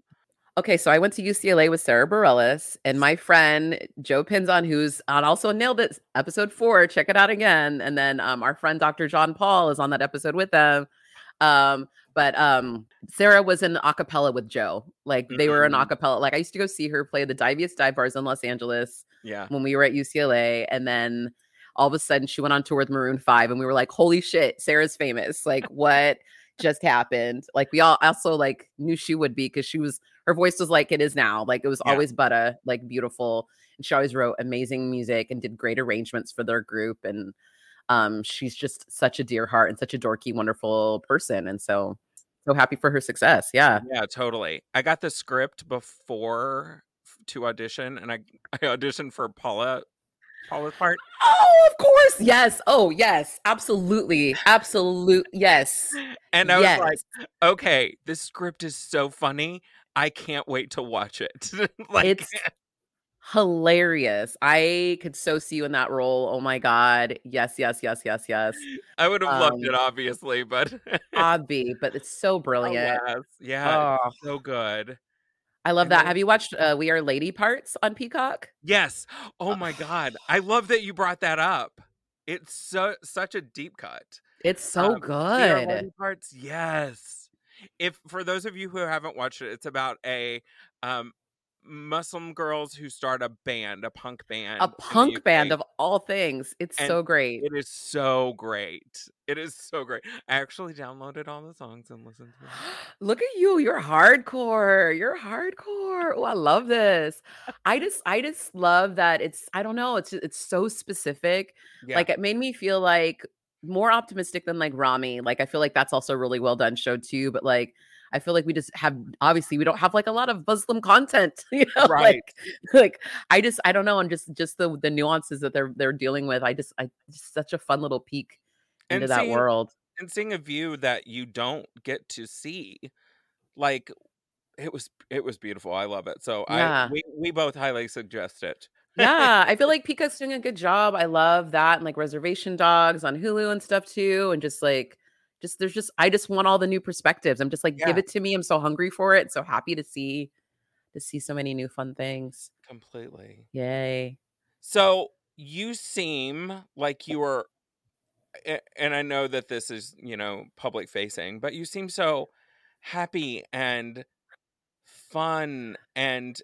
Okay, so I went to UCLA with Sara Bareilles and my friend Joe Pinzon, who's on also nailed it episode four. Check it out again. And then um, our friend Dr. John Paul is on that episode with them. Um, but um, Sarah was in acapella with Joe. Like they were in acapella. Like I used to go see her play the Diviest Dive Bars in Los Angeles Yeah. when we were at UCLA. And then all of a sudden she went on tour with Maroon 5 and we were like, holy shit, Sara's famous. Like what just happened? Like we all also like knew she would be because she was her voice was like it is now. Like it was Yeah. always butter, like beautiful. And she always wrote amazing music and did great arrangements for their group. And um she's just such a dear heart and such a dorky, wonderful person. And so so happy for her success. Yeah. Yeah, totally. I got the script before to audition, and I I auditioned for Paula Paula's part. Oh, of course. Yes. Oh, yes. Absolutely. Absolute. Yes. And I was like, okay, this script is so funny. I can't wait to watch it. like it's hilarious. I could so see you in that role. Oh my God. Yes, yes, yes, yes, yes. I would have loved it, um, obviously, but Obby, but it's so brilliant. alas, yeah, Oh, so good. I love that. Have you watched uh, We Are Lady Parts on Peacock? Yes. Oh my god. I love that you brought that up. It's so such a deep cut. It's so Um, We Are good. Lady Parts. Yes. If for those of you who haven't watched it, it's about a um Muslim girls who start a band, a punk band. A punk band of all things. It's And so great. It is so great. It is so great. I actually downloaded all the songs and listened to them. Look at you. You're hardcore. You're hardcore. Oh, I love this. I just I just love that it's I don't know, it's it's so specific. Yeah. Like it made me feel like more optimistic than like Rami. Like I feel like that's also really well done show too, but like I feel like we just have obviously we don't have like a lot of Muslim content, you know. Right. Like like I just I don't know, and just just the the nuances that they're they're dealing with. I just I just such a fun little peek And into that seeing- world. and seeing a view that you don't get to see like it was it was beautiful i love it so Yeah. i we, we both highly suggest it yeah, I feel like Peacock's doing a good job. I love that and like reservation dogs on Hulu and stuff too. And just like just there's just I just want all the new perspectives. I'm just like, give it to me. I'm so hungry for it. So happy to see to see so many new fun things. completely Yay. so you seem like you are and i know that this is you know public facing but you seem so happy and fun and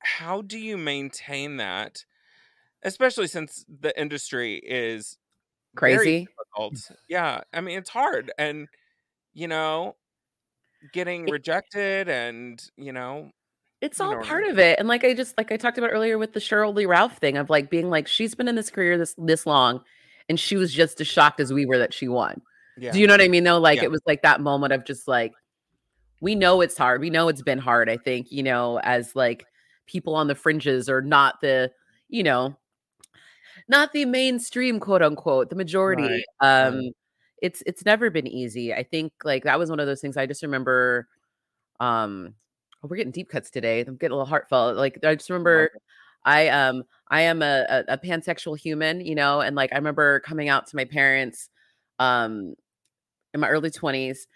how do you maintain that especially since the industry is Crazy. Yeah, I mean it's hard, and you know, getting rejected, and you know, It's all know part of it. And like I just like I talked about earlier with the Sheryl Lee Ralph thing of like being like, she's been in this career this this long and she was just as shocked as we were that she won. yeah, Do you know what I mean? Though, like Yeah. it was like that moment of just like, we know it's hard. We know it's been hard. I think you know, as like people on the fringes or not the, you know, not the mainstream, quote unquote, the majority. Right, Um, right. it's it's never been easy. I think like that was one of those things. I just remember, um, oh, we're getting deep cuts today. I'm getting a little heartfelt. Like I just remember. I um I am a, a, a pansexual human, you know, and like I remember coming out to my parents um in my early 20s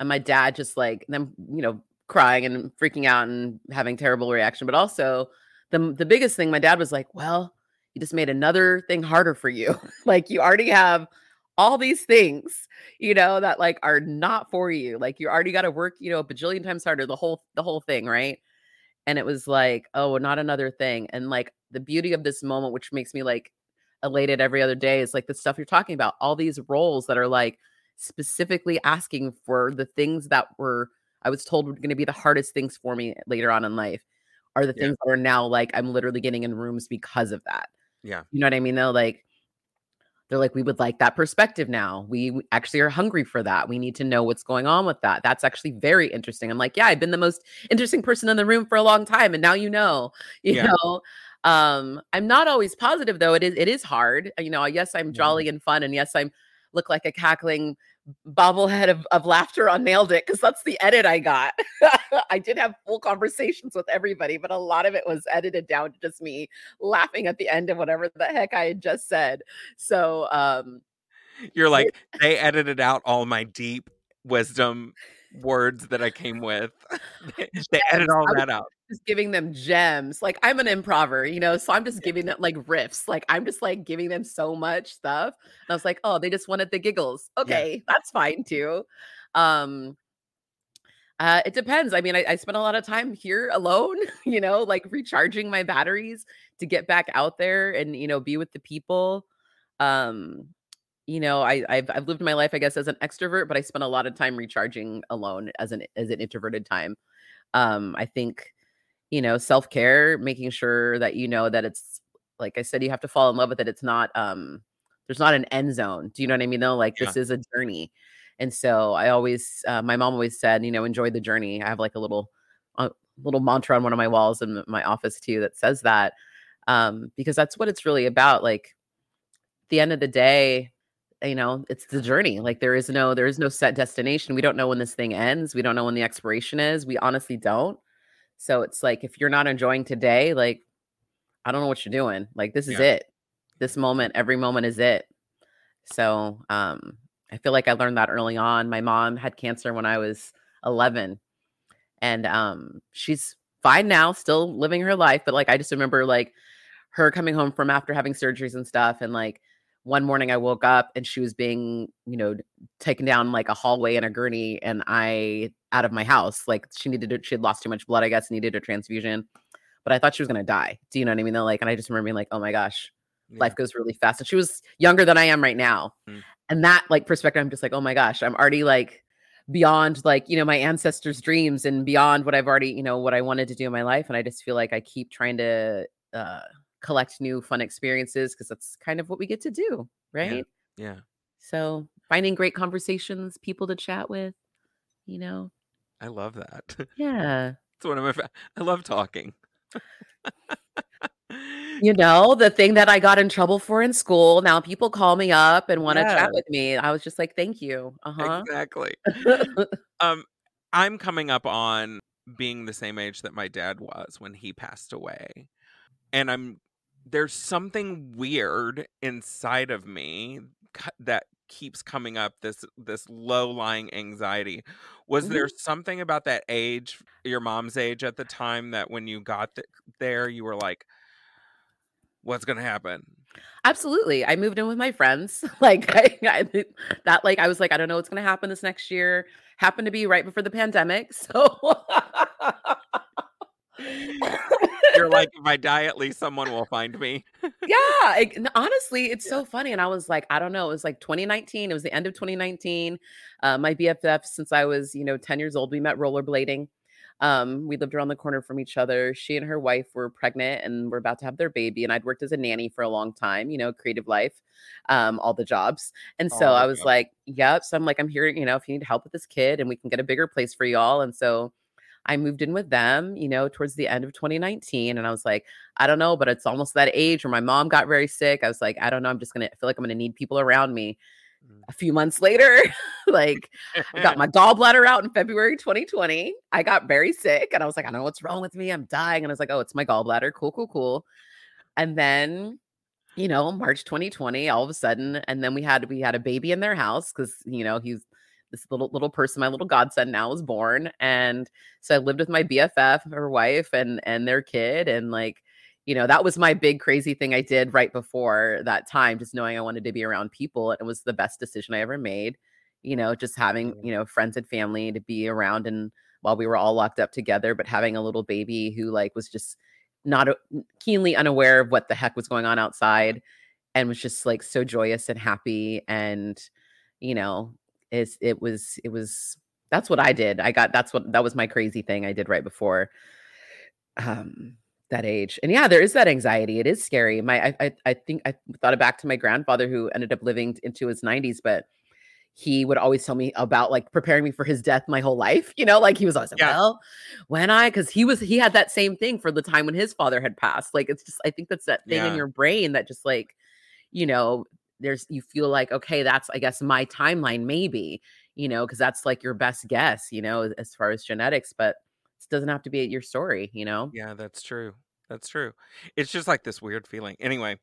and my dad just like them, you know, crying and freaking out and having terrible reaction. But also the the biggest thing, my dad was like, Well, you just made another thing harder for you. like you already have all these things, you know, that like are not for you. Like you already got to work, you know, a bajillion times harder, the whole the whole thing, right? and it was like oh not another thing and like the beauty of this moment which makes me like elated every other day is like the stuff you're talking about all these roles that are like specifically asking for the things that were i was told were going to be the hardest things for me later on in life are the Yeah. things that are now like i'm literally getting in rooms because of that Yeah. you know what i mean? Though like they're like we would like that perspective now. We actually are hungry for that. We need to know what's going on with that. That's actually very interesting. I'm like yeah i've been the most interesting person in the room for a long time and now you know. You Yeah. know? Um i'm not always positive though. It is it is hard. You know yes i'm Mhm. jolly and fun and yes i'm look like a cackling bobblehead of, of laughter on nailed it because that's the edit i got. I did have full conversations with everybody but a lot of it was edited down to just me laughing at the end of whatever the heck i had just said. So um You're like they edited out all my deep wisdom words that I came with. they, they edit all that out. just giving them gems. Like I'm an improver, you know, so I'm just giving them like riffs. Like I'm just like giving them so much stuff. And I was like, oh, they just wanted the giggles. Okay, that's fine too. Um uh, it depends. I mean, I, I spend a lot of time here alone, you know, like recharging my batteries to get back out there and you know be with the people. Um, you know, I I've I've lived my life, I guess, as an extrovert, but I spent a lot of time recharging alone as an as an introverted time. Um, I think, you know, self care, making sure that you know that it's like I said, you have to fall in love with it. It's not um, there's not an end zone. Do you know what I mean? Though, like Yeah. this is a journey, and so I always, uh, my mom always said, you know, enjoy the journey. I have like a little, a little mantra on one of my walls in my office too that says that, um, because that's what it's really about. Like, the end of the day, you know, it's the journey. Like there is no, there is no set destination. We don't know when this thing ends. We don't know when the expiration is. We honestly don't. So it's like if you're not enjoying today, like I don't know what you're doing. Like this is Yeah. it. This moment, every moment is it. So um I feel like I learned that early on. My mom had cancer when I was 11 and um she's fine now, still living her life, but like I just remember like her coming home from after having surgeries and stuff and like one morning I woke up and she was being, you know, taken down like a hallway in a gurney and I out of my house. Like she needed to, she had lost too much blood, I guess, needed a transfusion. But I thought she was gonna die. Do you know what I mean? Though, like, and I just remember being like, oh my gosh, life goes really fast. And she was younger than I am right now. Mm. And that like perspective, I'm just like, oh my gosh, I'm already like beyond like, you know, my ancestors' dreams and beyond what I've already, you know, what I wanted to do in my life. And I just feel like I keep trying to uh collect new fun experiences because that's kind of what we get to do, right? Yeah. So finding great conversations, people to chat with, you know. I love that. Yeah. It's one of my. Fa- I love talking. You know, the thing that I got in trouble for in school, now people call me up and want to Yes. chat with me. I was just like, thank you. Uh huh. Exactly. Um, I'm coming up on being the same age that my dad was when he passed away, and I'm there's something weird inside of me that keeps coming up this this low lying anxiety was there mm-hmm. something about that age your mom's age at the time that when you got th- there you were like what's gonna happen Absolutely. I moved in with my friends. Like I, I that like I was like, I don't know what's gonna happen this next year. Happened to be right before the pandemic. So you're like if i die at least someone will find me. Yeah n- honestly it's so funny and i was like i don't know it was like 2019 it was the end of 2019 uh, my bff since i was you know 10 years old we met rollerblading um, we lived around the corner from each other she and her wife were pregnant and were about to have their baby and i'd worked as a nanny for a long time you know creative life um, all the jobs and so the i was like yep so i'm like i'm here you know if you need help with this kid and we can get a bigger place for y'all and so I moved in with them, you know, towards the end of 2019. And I was like, I don't know, but it's almost that age where my mom got very sick. I was like, I don't know. I'm just going to feel like I'm going to need people around me. Mm. A few months later, like I got my gallbladder out in February 2020. I got very sick and I was like, I don't know what's wrong with me. I'm dying. And I was like, oh, it's my gallbladder. Cool, cool, cool. And then, you know, March 2020, all of a sudden, and then we had we had a baby in their house because you know he's this little little person, my little godson now was born. And so I lived with my BFF, her wife, and and their kid. And like, you know, that was my big crazy thing I did right before that time, just knowing I wanted to be around people. And it was the best decision I ever made. You know, just having, Mm. you know, friends and family to be around and while we were all locked up together, but having a little baby who like was just not a- keenly unaware of what the heck was going on outside and was just like so joyous and happy and you know is it was it was that's what I did. I got that's what that was my crazy thing I did right before um that age. And yeah, there is that anxiety. It is scary. My I I, I think I thought it back to my grandfather who ended up living into his 90s, but he would always tell me about like preparing me for his death my whole life. You know, like he was always like, Yeah. well, when I because he was he had that same thing for the time when his father had passed. Like it's just I think that's that thing in your brain that just like, you know, there's you feel like, okay, that's I guess my timeline, maybe, you know, because that's like your best guess, you know, as- far as genetics, but it doesn't have to be your story, you know. Yeah, that's true. That's true. It's just like this weird feeling. Anyway,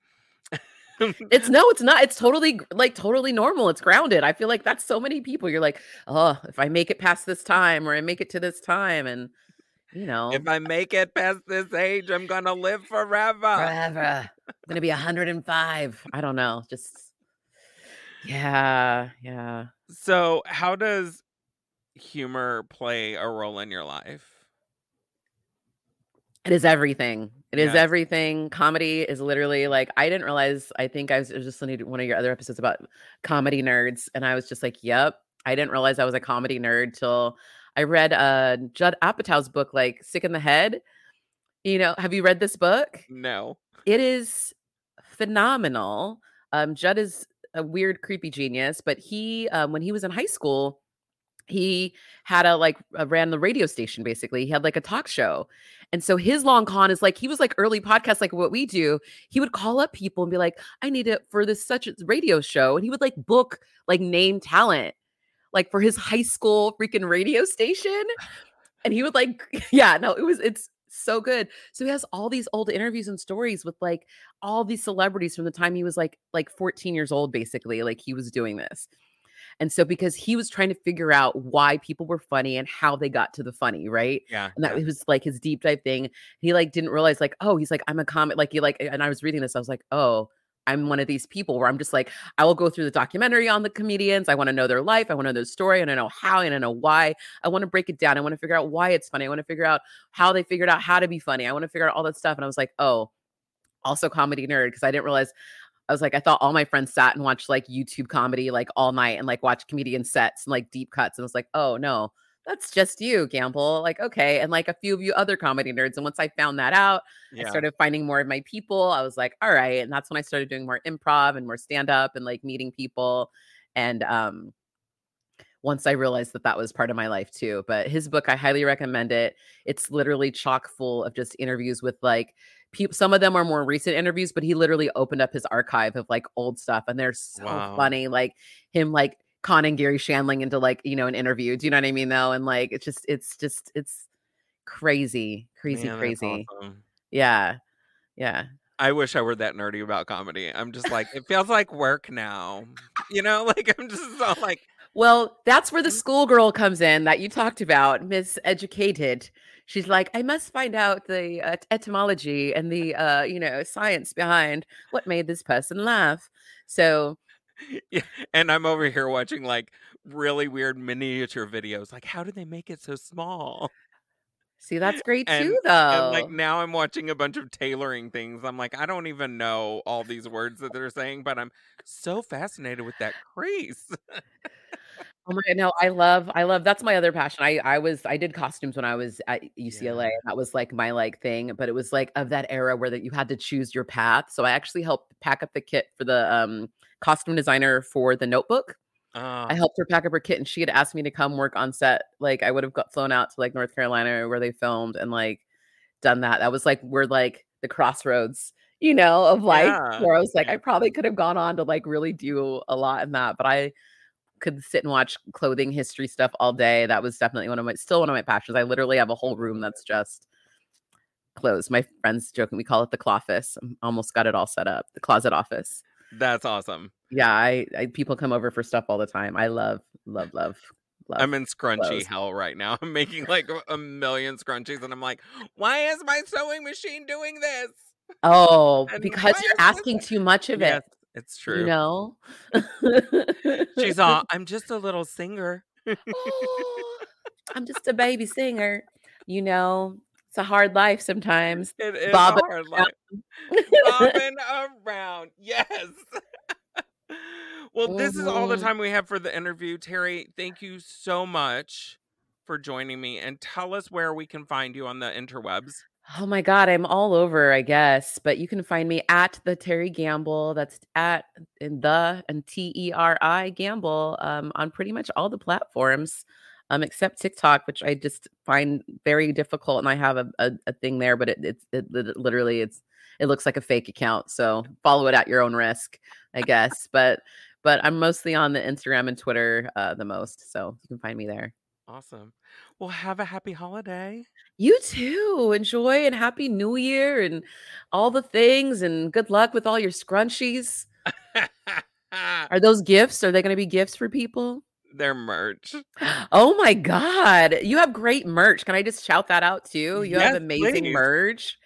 It's no, it's not. It's totally like totally normal. It's grounded. I feel like that's so many people. You're like, oh, if I make it past this time or I make it to this time, and you know, if I make it past this age, I'm gonna live forever. forever, I'm gonna be 105. I don't know. Just yeah, yeah. So, how does humor play a role in your life? It is everything. It is Yeah. everything. Comedy is literally like I didn't realize. I think I was, was just listening to one of your other episodes about comedy nerds, and I was just like, "Yep." I didn't realize I was a comedy nerd till I read uh Judd Apatow's book, like "Sick in the Head." You know, have you read this book? No. It is phenomenal. Um, Judd is a weird, creepy genius, but he, um, when he was in high school, he had a like uh, ran the radio station basically. He had like a talk show. And so his long con is like he was like early podcast, like what we do. He would call up people and be like, I need it for this such a radio show. And he would like book like name talent, like for his high school freaking radio station. And he would like, yeah, no, it was it's so good. So he has all these old interviews and stories with like all these celebrities from the time he was like like 14 years old, basically. Like he was doing this. And so because he was trying to figure out why people were funny and how they got to the funny, right? Yeah. And that yeah. was like his deep dive thing. He like didn't realize like, oh, he's like, I'm a comic. Like he like, and I was reading this, I was like, oh, I'm one of these people where I'm just like, I will go through the documentary on the comedians. I want to know their life. I want to know their story. I and I know how I and I know why. I want to break it down. I want to figure out why it's funny. I want to figure out how they figured out how to be funny. I want to figure out all that stuff. And I was like, oh, also comedy nerd because I didn't realize I was like, I thought all my friends sat and watched like YouTube comedy like all night and like watch comedian sets and like deep cuts. And I was like, oh no, that's just you, Gamble. Like, okay. And like a few of you other comedy nerds. And once I found that out, yeah. I started finding more of my people. I was like, all right. And that's when I started doing more improv and more stand up and like meeting people. And um, once I realized that that was part of my life too. But his book, I highly recommend it. It's literally chock full of just interviews with like people. Some of them are more recent interviews, but he literally opened up his archive of like old stuff, and they're so Wow. funny. Like him, like conning Garry Shandling into like you know an interview. Do you know what I mean? Though, and like it's just, it's just, it's crazy, crazy, Man, crazy. awesome. Yeah, yeah. I wish I were that nerdy about comedy. I'm just like, it feels like work now. You know, like I'm just so like, Well, that's where the Mhm. schoolgirl comes in that you talked about, Miss Educated. She's like, I must find out the uh, etymology and the, uh, you know, science behind what made this person laugh. So, yeah. And I'm over here watching like really weird miniature videos. Like, how do they make it so small? see, that's great And- too, And though. like now I'm watching a bunch of tailoring things. I'm like, I don't even know all these words that they're saying, but I'm so fascinated with that crease. Oh my god, no, I love I love that's my other passion. I I was I did costumes when I was at UCLA. Yeah. and That was like my like thing, but it was like of that era where that you had to choose your path. So I actually helped pack up the kit for the um costume designer for the notebook. Uh, I helped her pack up her kit and she had asked me to come work on set. Like I would have got flown out to like North Carolina where they filmed and like done that. That was like we're like the crossroads, you know, of life Yeah, where I was like. I probably could have gone on to like really do a lot in that, but I could sit and watch clothing history stuff all day. That was definitely one of my still one of my passions. I literally have a whole room that's just clothes. My friends joking, we call it the cloffice. Almost got it all set up. The closet office. That's awesome. Yeah, I, I people come over for stuff all the time. I love, love, love, love. I'm in scrunchy clothes. hell right now. I'm making like a- million scrunchies, and I'm like, why is my sewing machine doing this? oh, And because you're is this- asking too much of Yes, it. it's true. You know. She's all, I'm just a little singer. "Oh, I'm just a baby singer. You know, it's a hard life sometimes. It is Bobbing a hard life. Bobbing around. Yes. well, this is all the Mhm. time we have for the interview. Teri, thank you so much for joining me and tell us where we can find you on the interwebs. Oh my God, I'm all over, I guess. But you can find me at the Teri Gamble. That's at in the and T E R I Gamble um, on pretty much all the platforms, um, except TikTok, which I just find very difficult. And I have a, a, a thing there, but it, it's it, lit- literally it's it looks like a fake account. So follow it at your own risk, I guess. but but I'm mostly on the Instagram and Twitter uh, the most, so you can find me there. Awesome. Well, have a happy holiday. You too. Enjoy and happy new year and all the things and good luck with all your scrunchies. Are those gifts? Are they going to be gifts for people? Their merch. Oh my god, you have great merch. Can I just shout that out too? You have amazing please. merch.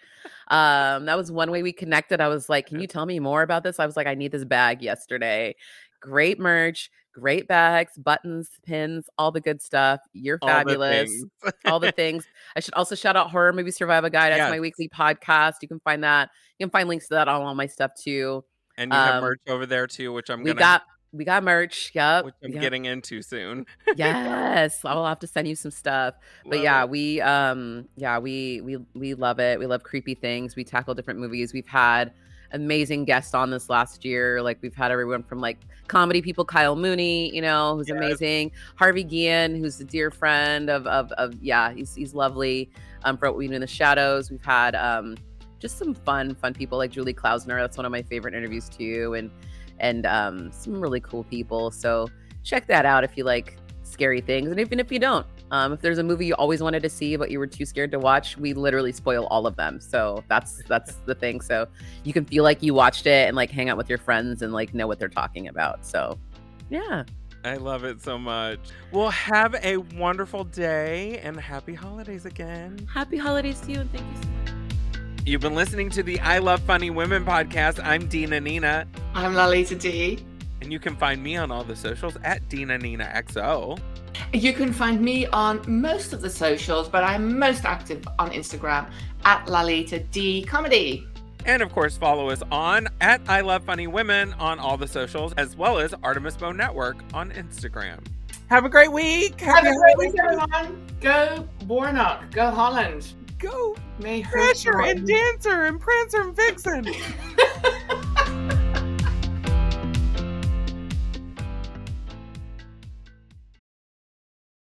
Um, that was one way we connected. I was like, "Can you tell me more about this?" I was like, "I need this bag yesterday." Great merch, great bags, buttons, pins, all the good stuff. You're All the fabulous. things. all the things. I should also shout out Horror Movie Survival Guide. That's my weekly podcast. You can find that. You can find links to that on all my stuff too. and you have Um, merch over there too, which I'm we gonna got we got merch. Yep. which I'm yep. getting into soon. yes. I'll have to send you some stuff. But yeah, it. we um yeah, we we we love it. We love creepy things. We tackle different movies. We've had amazing guests on this last year. Like we've had everyone from like comedy people, Kyle Mooney, you know, who's Yes. amazing. Harvey Guillen, who's a dear friend of of of yeah, he's he's lovely. Um, for what we do in the shadows. We've had um just some fun, fun people like Julie Klausner. That's one of my favorite interviews too. And and um some really cool people. So check that out if you like scary things. And even if you don't, um, if there's a movie you always wanted to see but you were too scared to watch, we literally spoil all of them. So that's that's the thing. So you can feel like you watched it and like hang out with your friends and like know what they're talking about. So yeah. I love it so much. Well, have a wonderful day and happy holidays again. Happy holidays to you and thank you so much. You've been listening to the I Love Funny Women podcast. I'm Dina Nina, I'm Lalita D. and you can find me on all the socials at Dina Nina XO. You can find me on most of the socials, but I'm most active on Instagram at Lalita D Comedy. And of course, follow us on at I Love Funny Women on all the socials, as well as Artemis Bone Network on Instagram. Have a great week. Have Happy a great week, everyone. Go Warnock. Go Holland. Go May Thrasher and Dancer and Prancer and Vixen.